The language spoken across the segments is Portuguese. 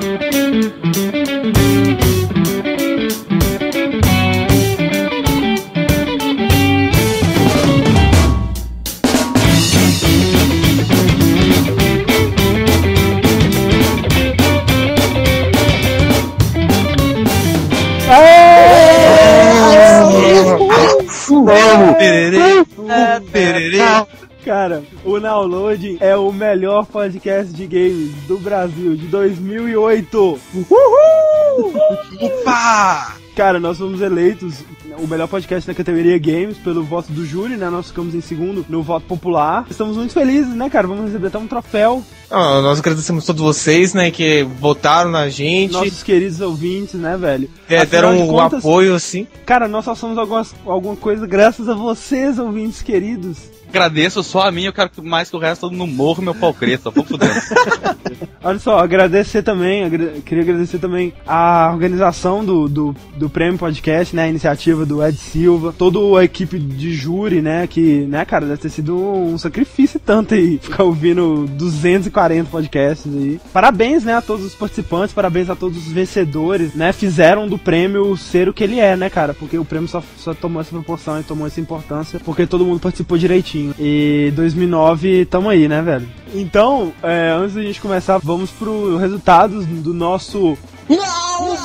Cara, podcast de games do Brasil de 2008. Uhul! Opa! Cara, nós fomos eleitos o melhor podcast na categoria Games pelo voto do júri, né? Nós ficamos em segundo no voto popular. Estamos muito felizes, né, cara? Vamos receber até um troféu. Ah, nós agradecemos a todos vocês, né, que votaram na gente. Nossos queridos ouvintes, né, velho? É, deram um contas, apoio, assim. Cara, nós só somos algumas, alguma coisa graças a vocês, ouvintes queridos agradeço só a mim, eu quero mais que o resto todo mundo morra meu pau cresça, só vou fudendo. Olha só, agradecer também, agra queria agradecer também a organização do, do, do Prêmio Podcast, né, a iniciativa do Ed Silva, toda a equipe de júri, né, que, né, cara, deve ter sido um sacrifício tanto aí, ficar ouvindo 240 podcasts aí. Parabéns, né, a todos os participantes, parabéns a todos os vencedores, né, fizeram do prêmio ser o que ele é, né, cara, porque o prêmio só, só tomou essa proporção e tomou essa importância porque todo mundo participou direitinho. E 2009, tamo aí, né, velho? Então, é, antes da gente começar, vamos pro resultados do nosso. Não,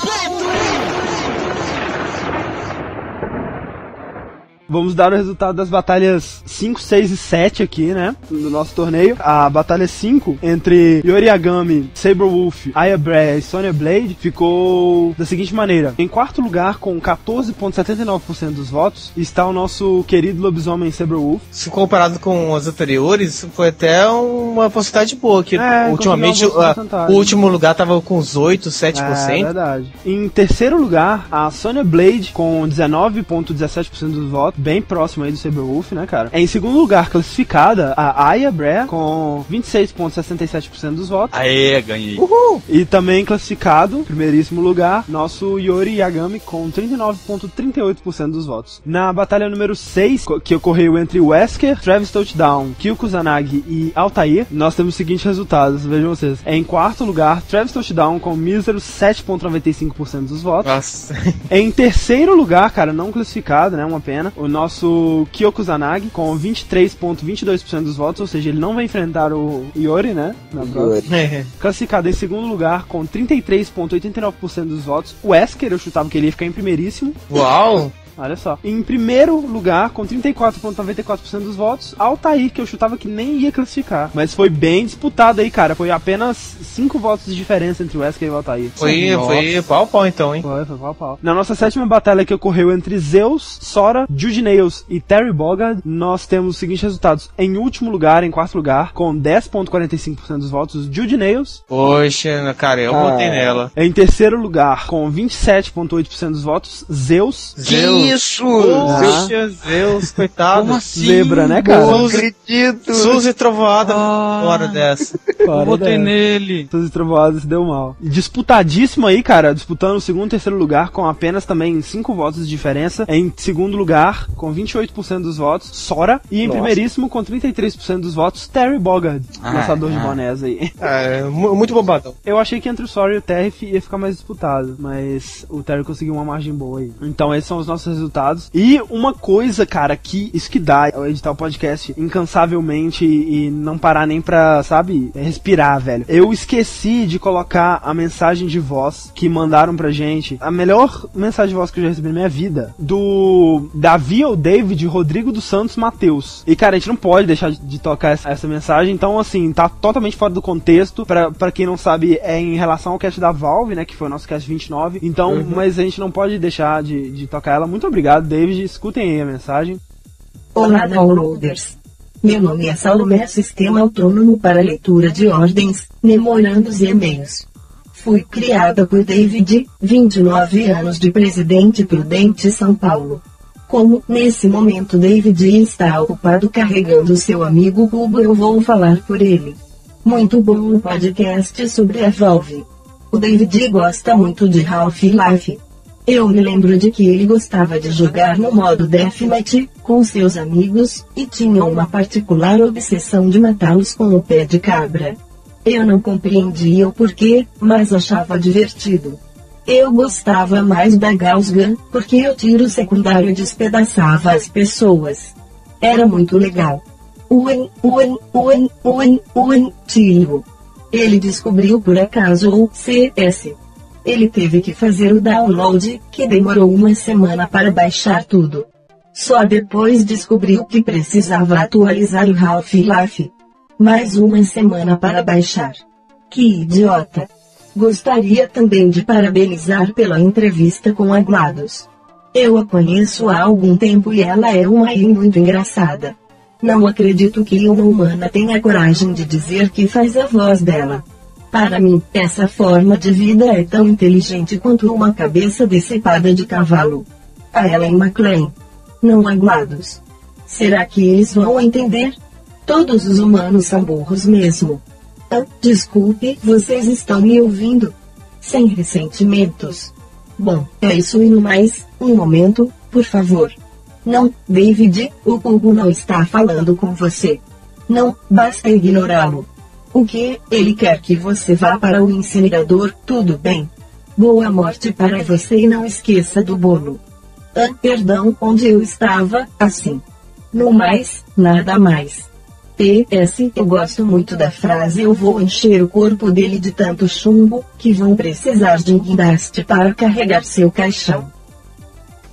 Vamos dar o resultado das batalhas 5, 6 e 7 aqui, né? No nosso torneio. A batalha 5 entre Yoriagami, Saberwolf, Aya Brea e Sonya Blade ficou da seguinte maneira. Em quarto lugar, com 14,79% dos votos, está o nosso querido lobisomem Saberwolf. Se comparado com as anteriores, foi até uma porcentagem boa, que é, ultimamente o último lugar tava com uns 8, 7%. É verdade. Em terceiro lugar, a Sonya Blade com 19,17% dos votos bem próximo aí do Saberwolf, né, cara? É em segundo lugar classificada a Aya Brea com 26,67% dos votos. Aê, ganhei. Uhul! E também classificado, primeiríssimo lugar, nosso Yori Yagami com 39,38% dos votos. Na batalha número 6, que ocorreu entre Wesker, Travis Touchdown, Kyo Kusanagi e Altair, nós temos os seguintes resultados, vejam vocês. É em quarto lugar, Travis Touchdown com mísero 7,95% dos votos. Nossa. em terceiro lugar, cara, não classificado, né, uma pena, o nosso Kyoko Zanagi com 23,22% dos votos, ou seja, ele não vai enfrentar o Iori, né? Na. É. Classificado em segundo lugar com 33,89% dos votos. O Esker, eu chutava que ele ia ficar em primeiríssimo. Uau! Olha só. Em primeiro lugar, com 34,94% dos votos, Altair, que eu chutava que nem ia classificar. Mas foi bem disputado aí, cara. Foi apenas 5 votos de diferença entre o Wesker e o Altair. Foi, foi pau pau então, hein? Foi, foi pau pau. Na nossa sétima batalha que ocorreu entre Zeus, Sora, Jude Nails e Terry Bogard, nós temos os seguintes resultados. Em último lugar, em quarto lugar, com 10,45% dos votos, Jude Nails. Poxa, cara, eu ah, botei nela. Em terceiro lugar, com 27,8% dos votos, Zeus. Zeus isso? Poxa, Deus, coitado. Como assim? Zebra, né, cara? Não acredito. Suzy Trovoada ah, hora dessa. Eu botei nele. Suzy Trovoada se deu mal. Disputadíssimo aí, cara. Disputando o segundo e terceiro lugar com apenas também 5 votos de diferença. Em segundo lugar, com 28% dos votos, Sora. E em Nossa. primeiríssimo, com 33% dos votos, Terry Bogard. Ah, lançador ah. de bonés aí. É, muito bombadão. Eu achei que entre o Sora e o Terry ia ficar mais disputado. Mas o Terry conseguiu uma margem boa aí. Então esses são os nossos resultados. E uma coisa, cara, que isso que dá é editar o podcast incansavelmente e não parar nem pra, sabe, respirar, velho. Eu esqueci de colocar a mensagem de voz que mandaram pra gente. A melhor mensagem de voz que eu já recebi na minha vida. Do Davi ou David Rodrigo dos Santos Mateus. E, cara, a gente não pode deixar de tocar essa, essa mensagem. Então, assim, tá totalmente fora do contexto. Pra, pra quem não sabe, é em relação ao cast da Valve, né? Que foi o nosso cast 29. Então, uhum. mas a gente não pode deixar de, de tocar ela. Muito obrigado, David. Escutem aí a mensagem. Olá, downloaders. Meu nome é Salomé Sistema Autônomo para Leitura de Ordens, Memorandos e E-mails. Fui criada por David, 29 anos de Presidente Prudente São Paulo. Como, nesse momento David está ocupado carregando seu amigo Cubo eu vou falar por ele. Muito bom o podcast sobre a Valve. O David gosta muito de Half-Life. Eu me lembro de que ele gostava de jogar no modo Deathmatch, com seus amigos, e tinha uma particular obsessão de matá-los com o pé de cabra. Eu não compreendia o porquê, mas achava divertido. Eu gostava mais da Gauss Gun, porque o tiro secundário despedaçava as pessoas. Era muito legal. Uen, uen, uen, uen, uen, tiro. Ele descobriu por acaso o CS. Ele teve que fazer o download, que demorou uma semana para baixar tudo. Só depois descobriu que precisava atualizar o Half-Life. Mais uma semana para baixar. Que idiota! Gostaria também de parabenizar pela entrevista com a GLaDOS. Eu a conheço há algum tempo e ela é uma e muito engraçada. Não acredito que uma humana tenha coragem de dizer que faz a voz dela. Para mim, essa forma de vida é tão inteligente quanto uma cabeça decepada de cavalo. A Ellen McLean. Não há GLaDOS. Será que eles vão entender? Todos os humanos são burros mesmo. Ah, desculpe, vocês estão me ouvindo? Sem ressentimentos. Bom, é isso e no mais, um momento, por favor. Não, David, o Hugo não está falando com você. Não, basta ignorá-lo. O que? Ele quer que você vá para o incinerador, tudo bem. Boa morte para você e não esqueça do bolo. Ah, perdão, onde eu estava, assim. No mais, nada mais. PS, eu gosto muito da frase eu vou encher o corpo dele de tanto chumbo, que vão precisar de um guindaste para carregar seu caixão.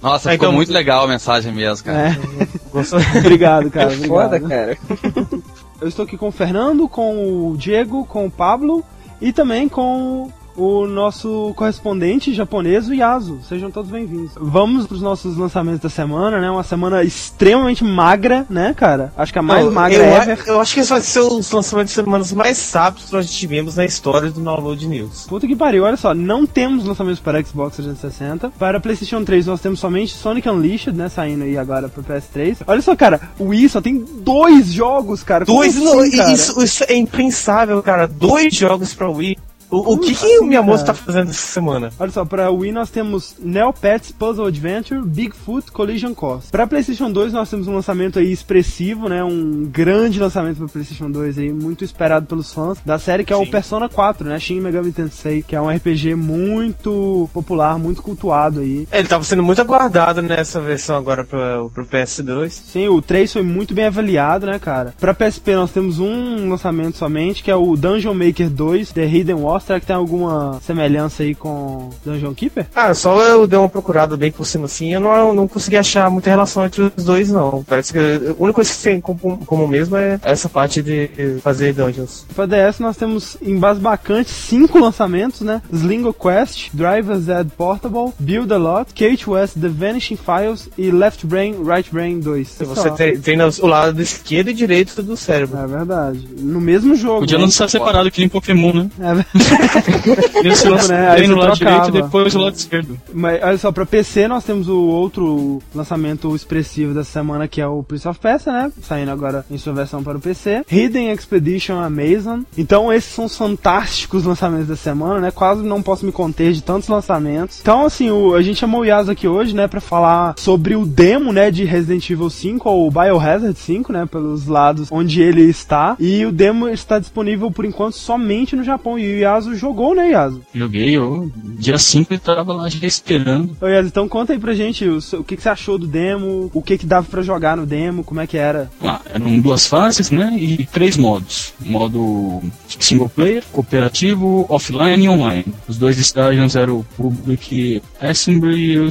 Nossa, é ficou muito legal a mensagem mesmo, cara. É. obrigado, cara. Obrigado. Foda, cara. Eu estou aqui com o Fernando, com o Diego, com o Pablo e também com o nosso correspondente japonês, o Yasu. Sejam todos bem-vindos. Vamos para os nossos lançamentos da semana, né? Uma semana extremamente magra, né, cara? Acho que a mais Não, magra eu, ever. Eu acho que esses vão ser os lançamentos de semanas mais rápidos que nós tivemos na história do Download News. Puta que pariu, olha só. Não temos lançamentos para Xbox 360. Para PlayStation 3 nós temos somente Sonic Unleashed, né? Saindo aí agora para PS3. Olha só, cara. O Wii só tem dois jogos, cara. Dois? Assim, cara? Isso, isso é impensável, cara. Dois jogos para Wii. O, o que, que o Miyamoto tá fazendo essa semana? Olha só, pra Wii nós temos Neopets Puzzle Adventure, Bigfoot Collision Course. Pra PlayStation 2 nós temos um lançamento aí expressivo, né? Um grande lançamento pra PlayStation 2 aí, muito esperado pelos fãs da série, que é Sim. o Persona 4, né? Shin Megami Tensei, que é um RPG muito popular, muito cultuado aí. É, ele tava sendo muito aguardado nessa versão agora pro, pro PS2. Sim, o 3 foi muito bem avaliado, né, cara? Pra PSP nós temos um lançamento somente, que é o Dungeon Maker 2, The Hidden War será que tem alguma semelhança aí com Dungeon Keeper? Ah, só eu dei uma procurada bem por cima assim, eu não, não consegui achar muita relação entre os dois, não. Parece que a única coisa que tem como, como mesmo é essa parte de fazer dungeons. Para DS nós temos em base bacante cinco lançamentos, né? Slingo Quest, Driver's Ed Portable, Build a Lot, Kate West The Vanishing Files e Left Brain, Right Brain 2. Você tem, tem o lado esquerdo e direito do cérebro. É verdade. No mesmo jogo. Podia lançar separado que nem Pokémon, né? É verdade. Esse né? no lado direito e depois o lado esquerdo. Mas olha só, pra PC nós temos o outro lançamento expressivo dessa semana que é o Prince of Persia, né? Saindo agora em sua versão para o PC. Hidden Expedition Amazon. Então esses são os fantásticos lançamentos da semana, né? Quase não posso me conter de tantos lançamentos. Então assim, o, a gente chamou o Yas aqui hoje, né? Pra falar sobre o demo, né? De Resident Evil 5 ou Biohazard 5, né? Pelos lados onde ele está. E o demo está disponível por enquanto somente no Japão. E o Yas Yasu jogou, né, Yasu? Joguei, eu. Dia 5 eu tava lá já esperando. Ô, Yasu, então conta aí pra gente o, o que, que, você achou do demo, o que, que dava pra jogar no demo, como é que era? Ah, eram duas fases, né? E três modos. Modo single player, cooperativo, offline e online. Os dois estágios eram o Public Assembly e o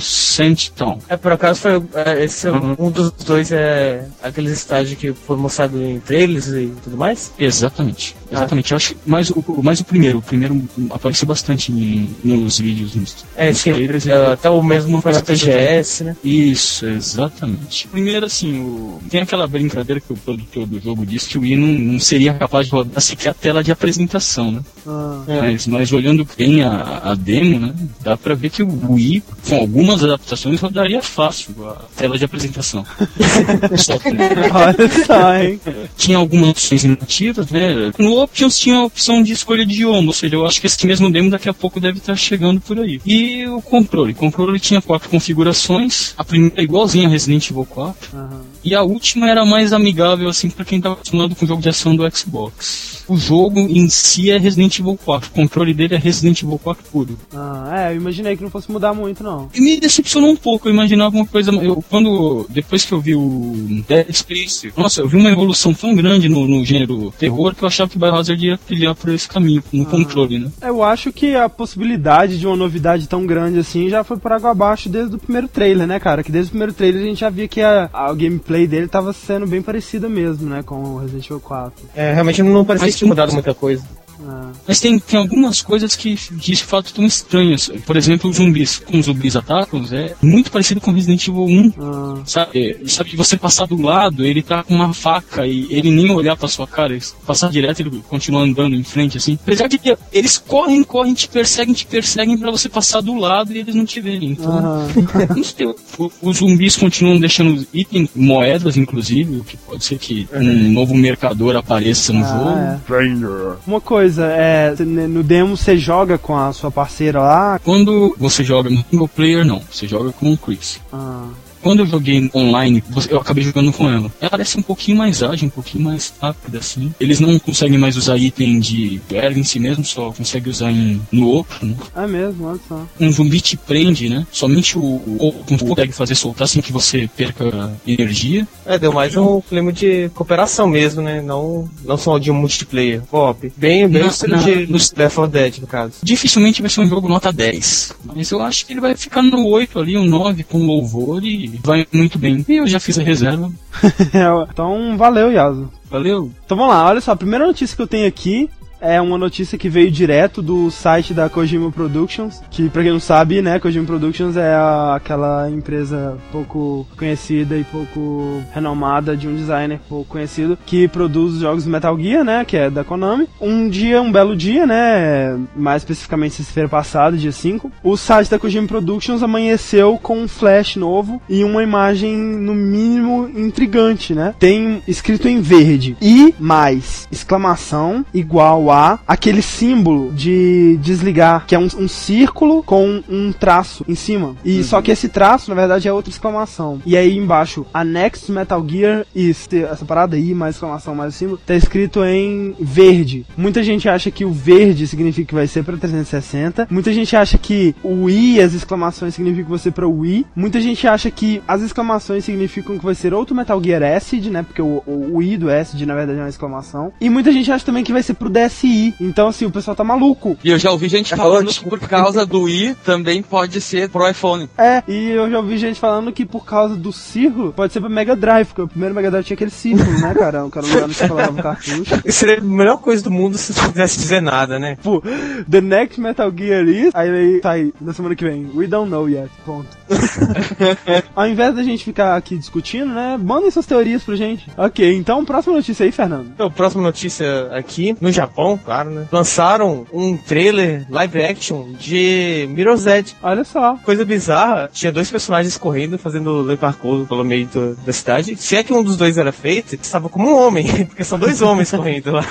Town. É, por acaso foi. É, esse, uhum. Um dos dois é aqueles estágios que foi mostrado em trailers e tudo mais? Exatamente. Exatamente. Ah. Eu acho mais o, mais o primeiro. Primeiro apareceu bastante em, nos vídeos. Nos, é, nos trailers, é, até o mesmo foi na TGS, né? Isso, exatamente. Primeiro, assim, o, tem aquela brincadeira que o produtor do jogo disse que o Wii não, não seria capaz de rodar sequer a tela de apresentação, né? Ah. Mas, mas olhando bem a, a demo, né? Dá pra ver que o Wii, com algumas adaptações, rodaria fácil a tela de apresentação. só, né? Olha só, hein? Tinha algumas opções inativas, né? No Options tinha a opção de escolha de idioma, ou seja, eu acho que esse mesmo demo daqui a pouco deve estar chegando por aí. E o controle. O controle tinha quatro configurações. A primeira é igualzinha a Resident Evil 4. Uhum E a última era mais amigável, assim, para quem tava acostumado com o jogo de ação do Xbox. O jogo em si é Resident Evil 4. O controle dele é Resident Evil 4 puro. Ah, é, eu imaginei que não fosse mudar muito, não. E me decepcionou um pouco, eu imaginava uma coisa. Eu, quando. Depois que eu vi o Dead Space, nossa, eu vi uma evolução tão grande no, no gênero terror que eu achava que o Biohazard ia trilhar por esse caminho, no ah. controle, né? Eu acho que a possibilidade de uma novidade tão grande assim já foi por água abaixo desde o primeiro trailer, né, cara? Que desde o primeiro trailer a gente já via que a, a gameplay dele tava sendo bem parecida mesmo, né, com o Resident Evil 4. É, realmente não parecia que tinha mudado muita coisa. Ah. Mas tem, tem algumas coisas que de fato tão estranhas. Por exemplo, os zumbis. Como os zumbis atacam, é muito parecido com Resident Evil 1. Ah. Sabe? Sabe que você passar do lado, ele tá com uma faca e ele nem olhar pra sua cara. Passar direto, ele continua andando em frente, assim. Apesar de que eles correm, correm, te perseguem, te perseguem para você passar do lado e eles não te verem. Então, ah. os zumbis continuam deixando itens, moedas, inclusive, que pode ser que um novo mercador apareça no ah, jogo. É. Uma coisa coisa, é, no demo você joga com a sua parceira lá? Quando você joga no single player, não. Você joga com o Chris. Ah. Quando eu joguei online, eu acabei jogando com ela. Ela parece um pouquinho mais ágil, um pouquinho mais rápida, assim. Eles não conseguem mais usar item de ela em si mesmo, só consegue usar em, no outro, né? É mesmo, olha só. Um zumbi te prende, né? Somente o, o, consegue fazer soltar sem que você perca energia. É, deu mais um clima de cooperação mesmo, né? Não, não só de um multiplayer. Pop. Bem, bem na, na, de no, Left 4 Dead, no caso. Dificilmente vai ser um jogo nota 10. Mas eu acho que ele vai ficar no 8 ali, um 9 com louvor e vai muito bem. E eu já fiz a reserva. então, valeu, Yaso. Valeu. Então vamos lá, olha só, a primeira notícia que eu tenho aqui é uma notícia que veio direto do site da Kojima Productions, que para quem não sabe, né, Kojima Productions é a, aquela empresa pouco conhecida e pouco renomada de um designer pouco conhecido que produz jogos Metal Gear, né, que é da Konami. Um dia, um belo dia, né, mais especificamente sexta-feira passada, dia 5, o site da Kojima Productions amanheceu com um flash novo e uma imagem no mínimo intrigante, né? Tem escrito em verde e mais exclamação igual aquele símbolo de desligar, que é um, um círculo com um traço em cima. E uhum. só que esse traço, na verdade, é outra exclamação. E aí embaixo, a Next Metal Gear is, essa parada aí, mais exclamação, mais símbolo, tá escrito em verde. Muita gente acha que o verde significa que vai ser para 360. Muita gente acha que o I, as exclamações significam que vai ser para Wii. Muita gente acha que as exclamações significam que vai ser outro Metal Gear Acid, né? Porque o, o, o I do Acid, na verdade, é uma exclamação. E muita gente acha também que vai ser pro DS I. Então, assim, o pessoal tá maluco. E eu já ouvi gente falando que por causa do I também pode ser pro iPhone. É, e eu já ouvi gente falando que por causa do círculo pode ser pro Mega Drive, porque o primeiro Mega Drive tinha aquele círculo, né, cara? O cara não se falava o cartucho. Isso seria a melhor coisa do mundo se não quisesse dizer nada, né? Pô, The Next Metal Gear is. Aí ele tá aí, na semana que vem. We don't know yet. Ponto. Ao invés da gente ficar aqui discutindo, né? Mandem suas teorias pra gente. Ok, então próxima notícia aí, Fernando. Então, próxima notícia aqui, no Japão, claro, né? Lançaram um trailer live action de Mirror's Edge. Olha só. Coisa bizarra. Tinha dois personagens correndo, fazendo le parkour pelo meio do, da cidade. Se é que um dos dois era feito, estava como um homem, porque são dois homens correndo lá.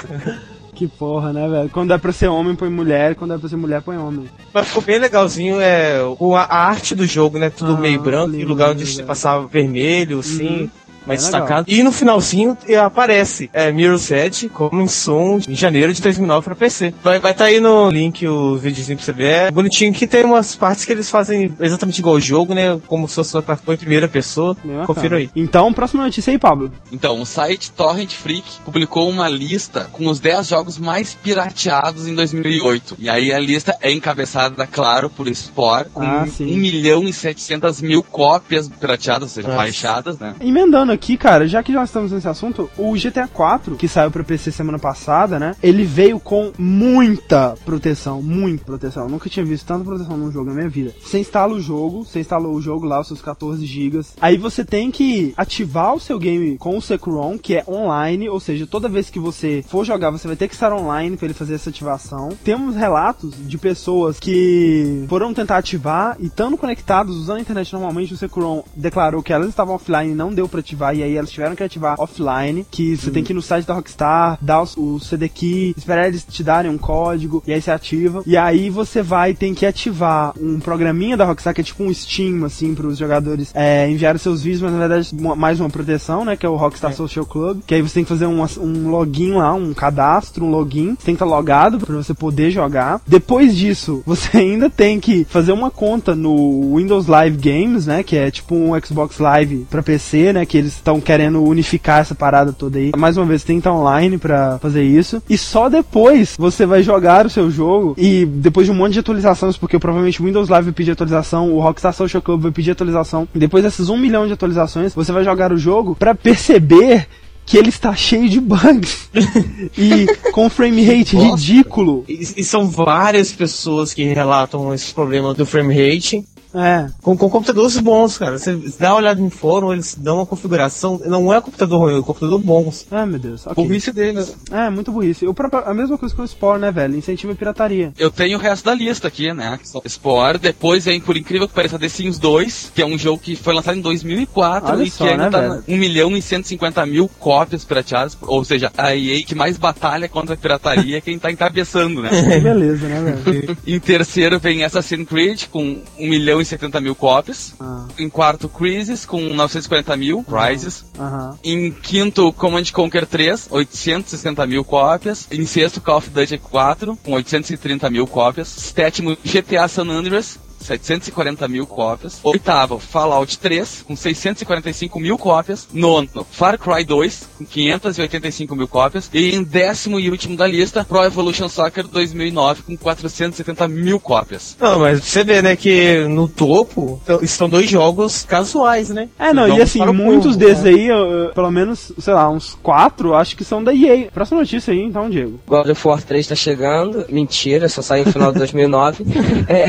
Que porra, né, velho? Quando é pra ser homem, põe mulher. Quando é pra ser mulher, põe homem. Mas ficou bem legalzinho, é a, arte do jogo, né? Tudo ah, meio branco, e lugar onde você passava vermelho, assim. Uhum mais é destacado. E no finalzinho aparece é, Mirror's Edge como em som em janeiro de 2009 para PC. Vai estar vai tá aí no link o videozinho pra você ver. É bonitinho que tem umas partes que eles fazem exatamente igual o jogo, né? Como se fosse uma em primeira pessoa. Meu Confira aí. Então, próxima notícia aí, Pablo. Então, o site Torrent Freak publicou uma lista com os 10 jogos mais pirateados em 2008. E aí a lista é encabeçada, claro, por Spore, com ah, 1 milhão e 700 mil cópias pirateadas, ou seja, Nossa. baixadas, né? Emendando aqui, cara, já que já estamos nesse assunto, o GTA 4, que saiu para PC semana passada, né? Ele veio com muita proteção, muita proteção. Eu nunca tinha visto tanta proteção num jogo na minha vida. Você instala o jogo, você instalou o jogo lá, os seus 14 GB. Aí você tem que ativar o seu game com o Securon, que é online, ou seja, toda vez que você for jogar, você vai ter que estar online para ele fazer essa ativação. Temos relatos de pessoas que foram tentar ativar e estando conectados usando a internet normalmente, o Securon declarou que elas estavam offline e não deu para ativar ativar, e aí elas tiveram que ativar offline, que você hum. tem que ir no site da Rockstar, dar o, o CD key, esperar eles te darem um código, e aí você ativa. E aí você vai tem que ativar um programinha da Rockstar, que é tipo um Steam, assim, para os jogadores é, enviarem seus vídeos, mas na verdade mais uma proteção, né, que é o Rockstar é. Social Club, que aí você tem que fazer um, um login lá, um cadastro, um login, você tem que estar logado para você poder jogar. Depois disso, você ainda tem que fazer uma conta no Windows Live Games, né, que é tipo um Xbox Live para PC, né, que eles estão querendo unificar essa parada toda aí. Mais uma vez, tem que estar online para fazer isso. E só depois você vai jogar o seu jogo e depois de um monte de atualizações, porque provavelmente o Windows Live vai pedir atualização, o Rockstar Social Club vai pedir atualização. E depois dessas um milhão de atualizações, você vai jogar o jogo para perceber que ele está cheio de bugs e com frame rate ridículo. E, e, são várias pessoas que relatam esse problema do frame rate. É. Com, com computadores bons, cara. Você dá uma olhada em fórum, eles dão uma configuração. Não é computador ruim, é computador bons. Ah, meu Deus. Okay. Burrice deles. É, muito burrice. Eu, a mesma coisa com o Spore, né, velho? Incentiva a pirataria. Eu tenho o resto da lista aqui, né? Spore, depois vem, por incrível que pareça, The Sims 2, que é um jogo que foi lançado em 2004 Olha e só, que ainda né, tá velho? 1 milhão e 150 mil cópias pirateadas. Ou seja, a EA que mais batalha contra a pirataria é quem tá encabeçando, né? Beleza, né, velho? em terceiro vem Assassin's Creed com 1 milhão 170 mil cópias. Ah. Em quarto, Crisis, com 940 mil, Crisis. Ah. Em quinto, Command Conquer 3, 860 mil cópias. Em sexto, Call of Duty 4, com 830 mil cópias. Sétimo, GTA San Andreas, 740 mil cópias. Oitavo, Fallout 3, com 645 mil cópias. Nono, Far Cry 2, com 585 mil cópias. E em décimo e último da lista, Pro Evolution Soccer 2009, com 470 mil cópias. Não, mas você vê, né, que no topo estão dois jogos casuais, né? É, não, e assim, muitos povo, desses né? aí, eu, pelo menos, sei lá, uns quatro, acho que são da EA. Próxima notícia aí, então, Diego. God of War 3 tá chegando. Mentira, só saiu no final de 2009. é,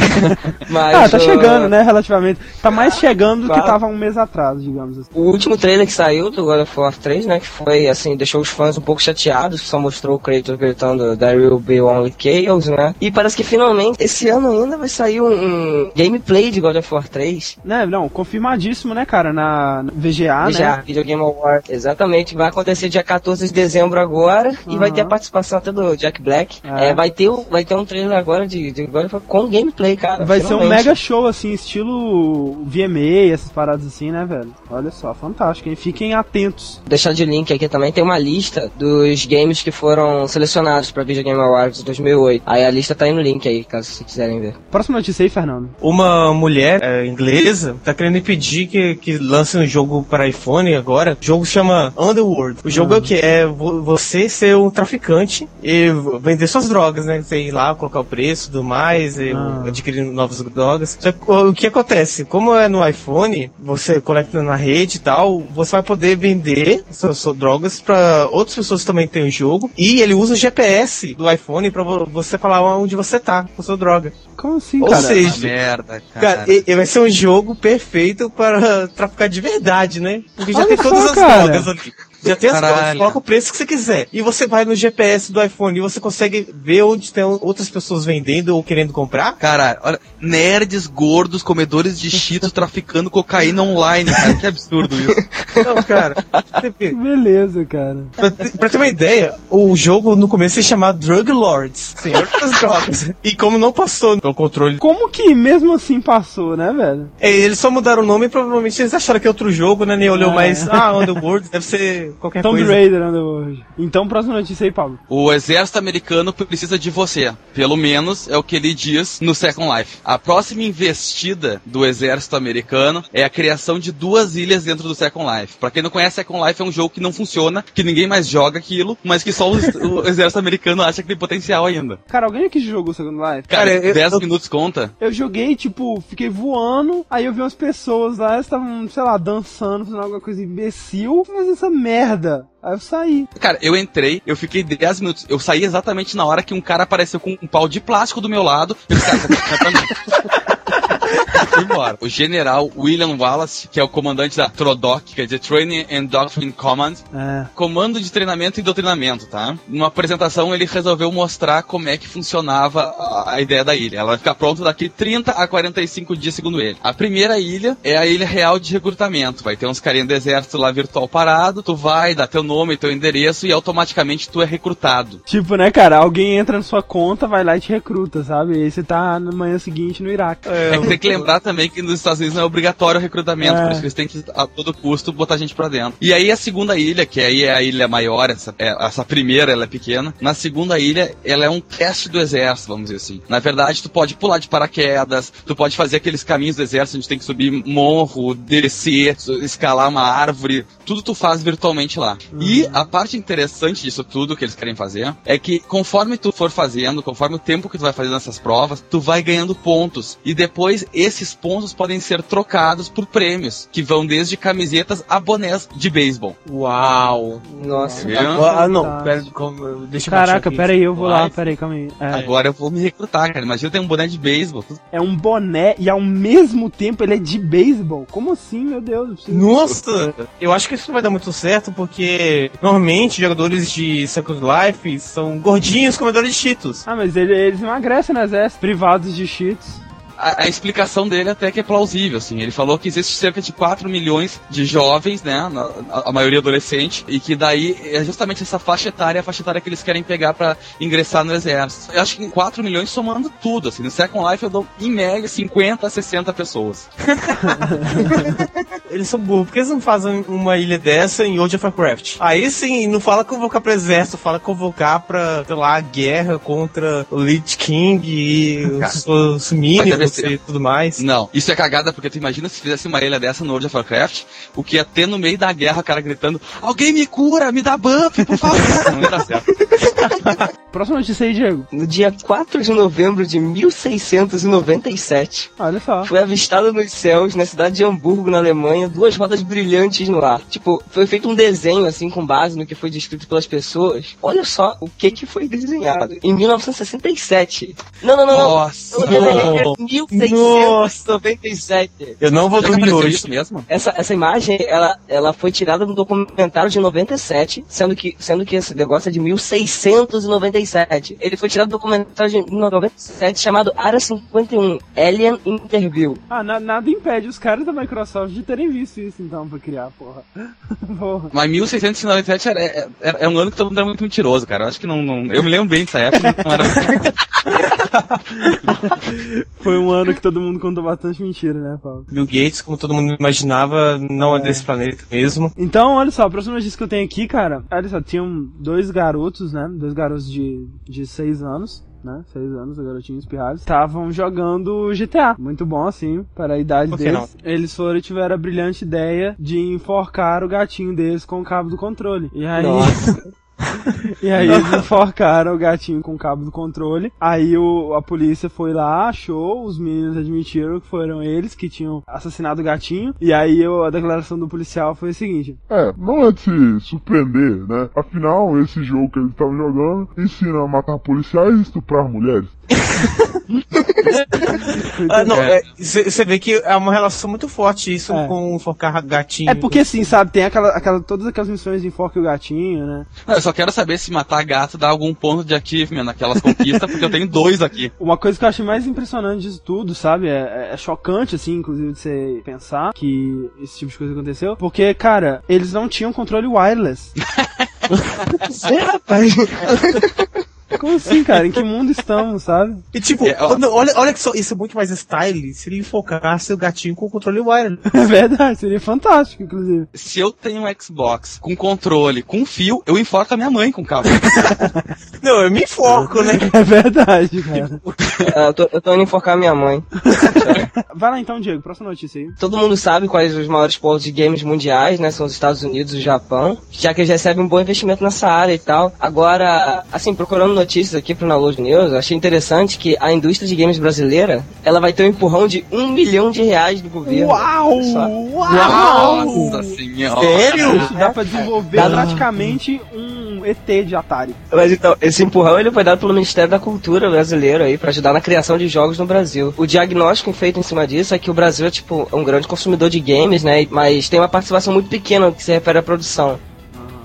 mas ah, tá chegando, né, relativamente. Tá mais chegando do que tava um mês atrás, digamos assim. O último trailer que saiu do God of War 3, né, que foi, assim, deixou os fãs um pouco chateados, só mostrou o Kratos gritando There will be only chaos, né? E parece que finalmente, esse ano ainda vai sair um, um gameplay de God of War 3. Né, não, confirmadíssimo, né, cara, na VGA, VGA né? Video Game Award, exatamente. Vai acontecer dia 14 de dezembro agora, uhum. e vai ter a participação até do Jack Black. É. É, vai, ter, vai ter um trailer agora de, de God of War com gameplay, cara. Vai finalmente. ser um mega show, assim, estilo VMA, essas paradas assim, né, velho? Olha só, fantástico, hein? Fiquem atentos. Deixar de link aqui também tem uma lista dos games que foram selecionados pra Video Game Awards 2008. Aí a lista tá aí no link aí, caso vocês quiserem ver. Próxima notícia aí, Fernando. Uma mulher é, inglesa tá querendo impedir que, que lance um jogo para iPhone agora. O jogo se chama Underworld. O jogo ah. é o que? É você ser um traficante e vender suas drogas, né? Sei lá, colocar o preço e tudo mais, ah. adquirir novas drogas drogas. Só que, o que acontece? Como é no iPhone, você coleta na rede e tal, você vai poder vender suas, suas drogas para outras pessoas que também têm o jogo. E ele usa o GPS do iPhone para você falar onde você tá com sua droga. Como assim, Ou cara? seja, merda, cara. cara ele vai ser um jogo perfeito para traficar de verdade, né? Porque já Olha tem todas só, as cara. drogas ali. Já tem Caralho. as coisas, coloca o preço que você quiser. E você vai no GPS do iPhone e você consegue ver onde tem outras pessoas vendendo ou querendo comprar. Cara, olha, nerds gordos, comedores de cheetos traficando cocaína online, cara. Que absurdo isso. Não, cara. Beleza, cara. Pra, pra, ter uma ideia, o jogo no começo se chamava Drug Lords, Senhor das Drogas. E como não passou no controle. Como que mesmo assim passou, né, velho? É, eles só mudaram o nome e provavelmente eles acharam que é outro jogo, né? Nem olhou é. mais. Ah, Underworld deve ser qualquer Tomb coisa. Raider Underworld. Então, próxima notícia aí, Pablo. O exército americano precisa de você. Pelo menos é o que ele diz no Second Life. A próxima investida do exército americano é a criação de duas ilhas dentro do Second Life. Pra quem não conhece, Second Life é um jogo que não funciona, que ninguém mais joga aquilo, mas que só o, o exército americano acha que tem potencial ainda. Cara, alguém aqui jogou Second Life? Cara, 10 minutos conta. Eu joguei, tipo, fiquei voando, aí eu vi umas pessoas lá, elas estavam, sei lá, dançando, fazendo alguma coisa imbecil, fazendo essa merda merda. Aí eu saí. Cara, eu entrei, eu fiquei 10 minutos. Eu saí exatamente na hora que um cara apareceu com um pau de plástico do meu lado. Eu cara, fui embora. O general William Wallace, que é o comandante da TRODOC, quer dizer Training and Doctrine Command, é. comando de treinamento e doutrinamento, tá? Numa apresentação ele resolveu mostrar como é que funcionava a, a ideia da ilha. Ela vai ficar pronta daqui 30 a 45 dias, segundo ele. A primeira ilha é a ilha real de recrutamento. Vai ter uns carinhas do exército lá virtual parado, tu vai, dá teu nome, teu endereço e automaticamente tu é recrutado. Tipo, né, cara, alguém entra na sua conta, vai lá e te recruta, sabe? E aí você tá na manhã seguinte no Iraque. É, é que tem que lembrar também que nos Estados Unidos não é obrigatório o recrutamento, é. por isso que eles têm que, a todo custo, botar gente pra dentro. E aí a segunda ilha, que aí é a ilha maior, essa, é, essa primeira ela é pequena, na segunda ilha ela é um teste do exército, vamos dizer assim. Na verdade, tu pode pular de paraquedas, tu pode fazer aqueles caminhos do exército, a gente tem que subir morro, descer, escalar uma árvore, tudo tu faz virtualmente lá. Uhum. E a parte interessante disso tudo que eles querem fazer é que conforme tu for fazendo, conforme o tempo que tu vai fazendo essas provas, tu vai ganhando pontos. E depois esses pontos podem ser trocados por prêmios, que vão desde camisetas a bonés de beisebol. Uau! Nossa. Ah, não. Pera, como, deixa eu Caraca, pera aí, eu vou vai. lá, pera aí, calma aí. É. Agora eu vou me recrutar, cara. Imagina eu tenho um boné de beisebol. É um boné e ao mesmo tempo ele é de beisebol. Como assim, meu Deus? Nossa! Eu acho que isso não vai dar muito certo porque normalmente jogadores de Second Life são gordinhos comedores de cheetos. Ah, mas ele, eles emagrecem nas S privados de cheetos a, a, explicação dele até que é plausível, assim. Ele falou que existe cerca de 4 milhões de jovens, né, na, a, maioria adolescente, e que daí é justamente essa faixa etária, a faixa etária que eles querem pegar para ingressar no exército. Eu acho que 4 milhões somando tudo, assim. No Second Life eu dou, em média, 50 a 60 pessoas. eles são burros. Por que eles não fazem uma ilha dessa em World of Warcraft? Aí sim, não fala convocar pro exército, fala convocar pra, sei lá, guerra contra o Lich King e os, os minions e tudo mais. Não, isso é cagada porque tu imagina se fizesse uma ilha dessa no World of Warcraft, o que ia ter no meio da guerra o cara gritando: Alguém me cura, me dá buff, por favor. Não ia dar certo. Próxima notícia aí, Diego. No dia 4 de novembro de 1697, Olha só. foi avistado nos céus, na cidade de Hamburgo, na Alemanha, duas rodas brilhantes no ar. Tipo, foi feito um desenho, assim, com base no que foi descrito pelas pessoas. Olha só o que que foi desenhado. Em 1967. Não, não, não, não. Nossa. 1697. Eu não vou dormir hoje. Isso mesmo? Essa, essa imagem, ela, ela foi tirada do documentário de 97, sendo que, sendo que esse negócio é de 1697. Ele foi tirado do documentário de 97 chamado Área 51, Alien Interview. Ah, na, nada impede os caras da Microsoft de terem visto isso então pra criar, porra. porra. Mas 1697 era, era, é um ano que todo mundo era muito mentiroso, cara. Eu acho que não, não. Eu me lembro bem dessa época. Não era... Foi um ano que todo mundo contou bastante mentira, né, Paulo? Bill Gates, como todo mundo imaginava, não é, é desse planeta mesmo. Então, olha só, a próxima notícia que eu tenho aqui, cara, olha só, tinham dois garotos, né? Dois garotos de, de seis anos né? Seis anos, garotinhos pirralhos. Estavam jogando GTA. Muito bom, assim, para a idade deles. Não? Eles foram e tiveram a brilhante ideia de enforcar o gatinho deles com o cabo do controle. E aí. e aí eles enforcaram o gatinho com o cabo do controle. Aí o, a polícia foi lá, achou, os meninos admitiram que foram eles que tinham assassinado o gatinho. E aí a declaração do policial foi a seguinte: É, não é de se surpreender, né? Afinal, esse jogo que eles estavam jogando ensina a matar policiais e estuprar mulheres. ah, não, você é, vê que é uma relação muito forte isso é. com enforcar gatinho. É porque assim, sabe, tem aquela, aquela, todas aquelas missões de enforque o gatinho, né? Não, eu só quero saber se matar gato dá algum ponto de achievement naquelas conquistas, porque eu tenho dois aqui. Uma coisa que eu acho mais impressionante disso tudo, sabe? É, é, é chocante, assim, inclusive, de você pensar que esse tipo de coisa aconteceu. Porque, cara, eles não tinham controle wireless. Você, rapaz? Como assim, cara? Em que mundo estamos, sabe? E tipo, é, olha, olha que só, isso é muito mais style se ele enfocasse o gatinho com o controle wireless. É verdade, seria fantástico, inclusive. Se eu tenho um Xbox com controle, com fio, eu enfoco a minha mãe com cabo. Não, eu me enfoco, né? É verdade, cara. É, eu, tô, eu tô indo enfocar a minha mãe. Vai lá então, Diego, próxima notícia aí. Todo mundo sabe quais os maiores polos de games mundiais, né? São os Estados Unidos e o Japão, já que eles recebem um bom investimento nessa área e tal. Agora, assim, procurando notícias aqui pro Download News, eu achei interessante que a indústria de games brasileira, ela vai ter um empurrão de um milhão de reais do governo. Uau! Uau! Nossa senhora! Sério? Isso dá pra desenvolver é. praticamente um um ET de Atari. Mas então, esse empurrão ele foi dado pelo Ministério da Cultura brasileiro aí para ajudar na criação de jogos no Brasil. O diagnóstico feito em cima disso é que o Brasil é tipo um grande consumidor de games, né? Mas tem uma participação muito pequena no que se refere à produção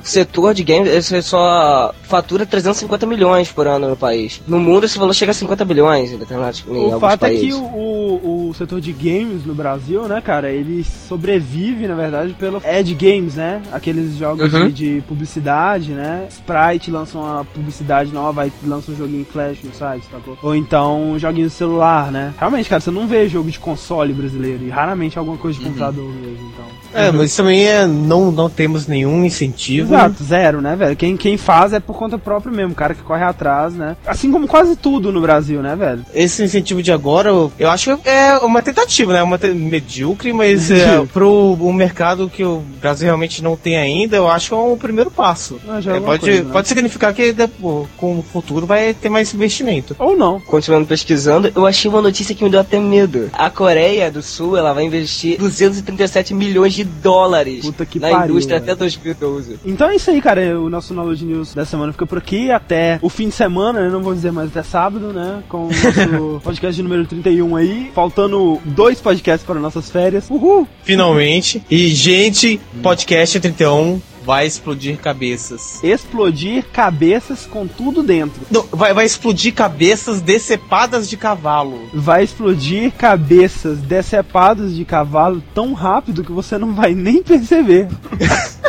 setor de games ele só fatura 350 milhões por ano no país. No mundo esse valor chega a 50 bilhões em determinados em O fato países. é que o, o setor de games no Brasil, né, cara, ele sobrevive, na verdade, pelo Ad Games, né? Aqueles jogos uhum. de, de, publicidade, né? Sprite lança uma publicidade nova, e lança um joguinho Flash no site, tá Ou então joguinho celular, né? Realmente, cara, você não vê jogo de console brasileiro e raramente alguma coisa de uhum. computador mesmo, então. É, mas também é, não, não temos nenhum incentivo. Exato, zero, né, velho? Quem, quem faz é por conta própria mesmo, o cara que corre atrás, né? Assim como quase tudo no Brasil, né, velho? Esse incentivo de agora, eu acho que é uma tentativa, né? Uma te medíocre, mas é, pro o mercado que o Brasil realmente não tem ainda, eu acho que é um primeiro passo. Ah, é, pode, coisa, né? pode significar que depois, com o futuro vai ter mais investimento. Ou não. Continuando pesquisando, eu achei uma notícia que me deu até medo. A Coreia do Sul, ela vai investir 237 milhões de dólares na pariu, indústria velho. até 2012. Então é isso aí, cara. O nosso Knowledge News dessa semana fica por aqui. Até o fim de semana, né? Não vou dizer mais até sábado, né? Com o nosso podcast número 31 aí. Faltando dois podcasts para nossas férias. Uhul! Finalmente. E, gente, podcast 31 vai explodir cabeças. Explodir cabeças com tudo dentro. Não, vai, vai explodir cabeças decepadas de cavalo. Vai explodir cabeças decepadas de cavalo tão rápido que você não vai nem perceber.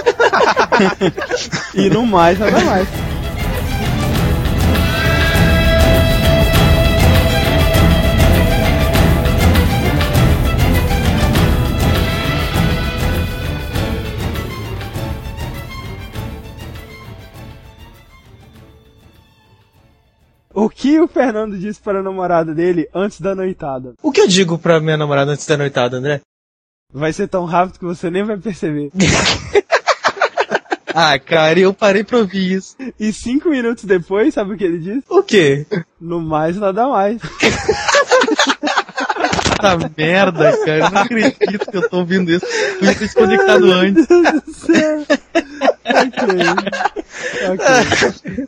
e no mais, nada mais. Que o Fernando disse para a namorada dele antes da noitada? O que eu digo para minha namorada antes da noitada, André? Vai ser tão rápido que você nem vai perceber. ah, cara, eu parei pra ouvir isso. E cinco minutos depois, sabe o que ele disse? O quê? No mais, nada mais. Puta merda, cara. Eu não acredito que eu tô ouvindo isso. Fui desconectado antes. Meu Deus do céu. ok. Ok.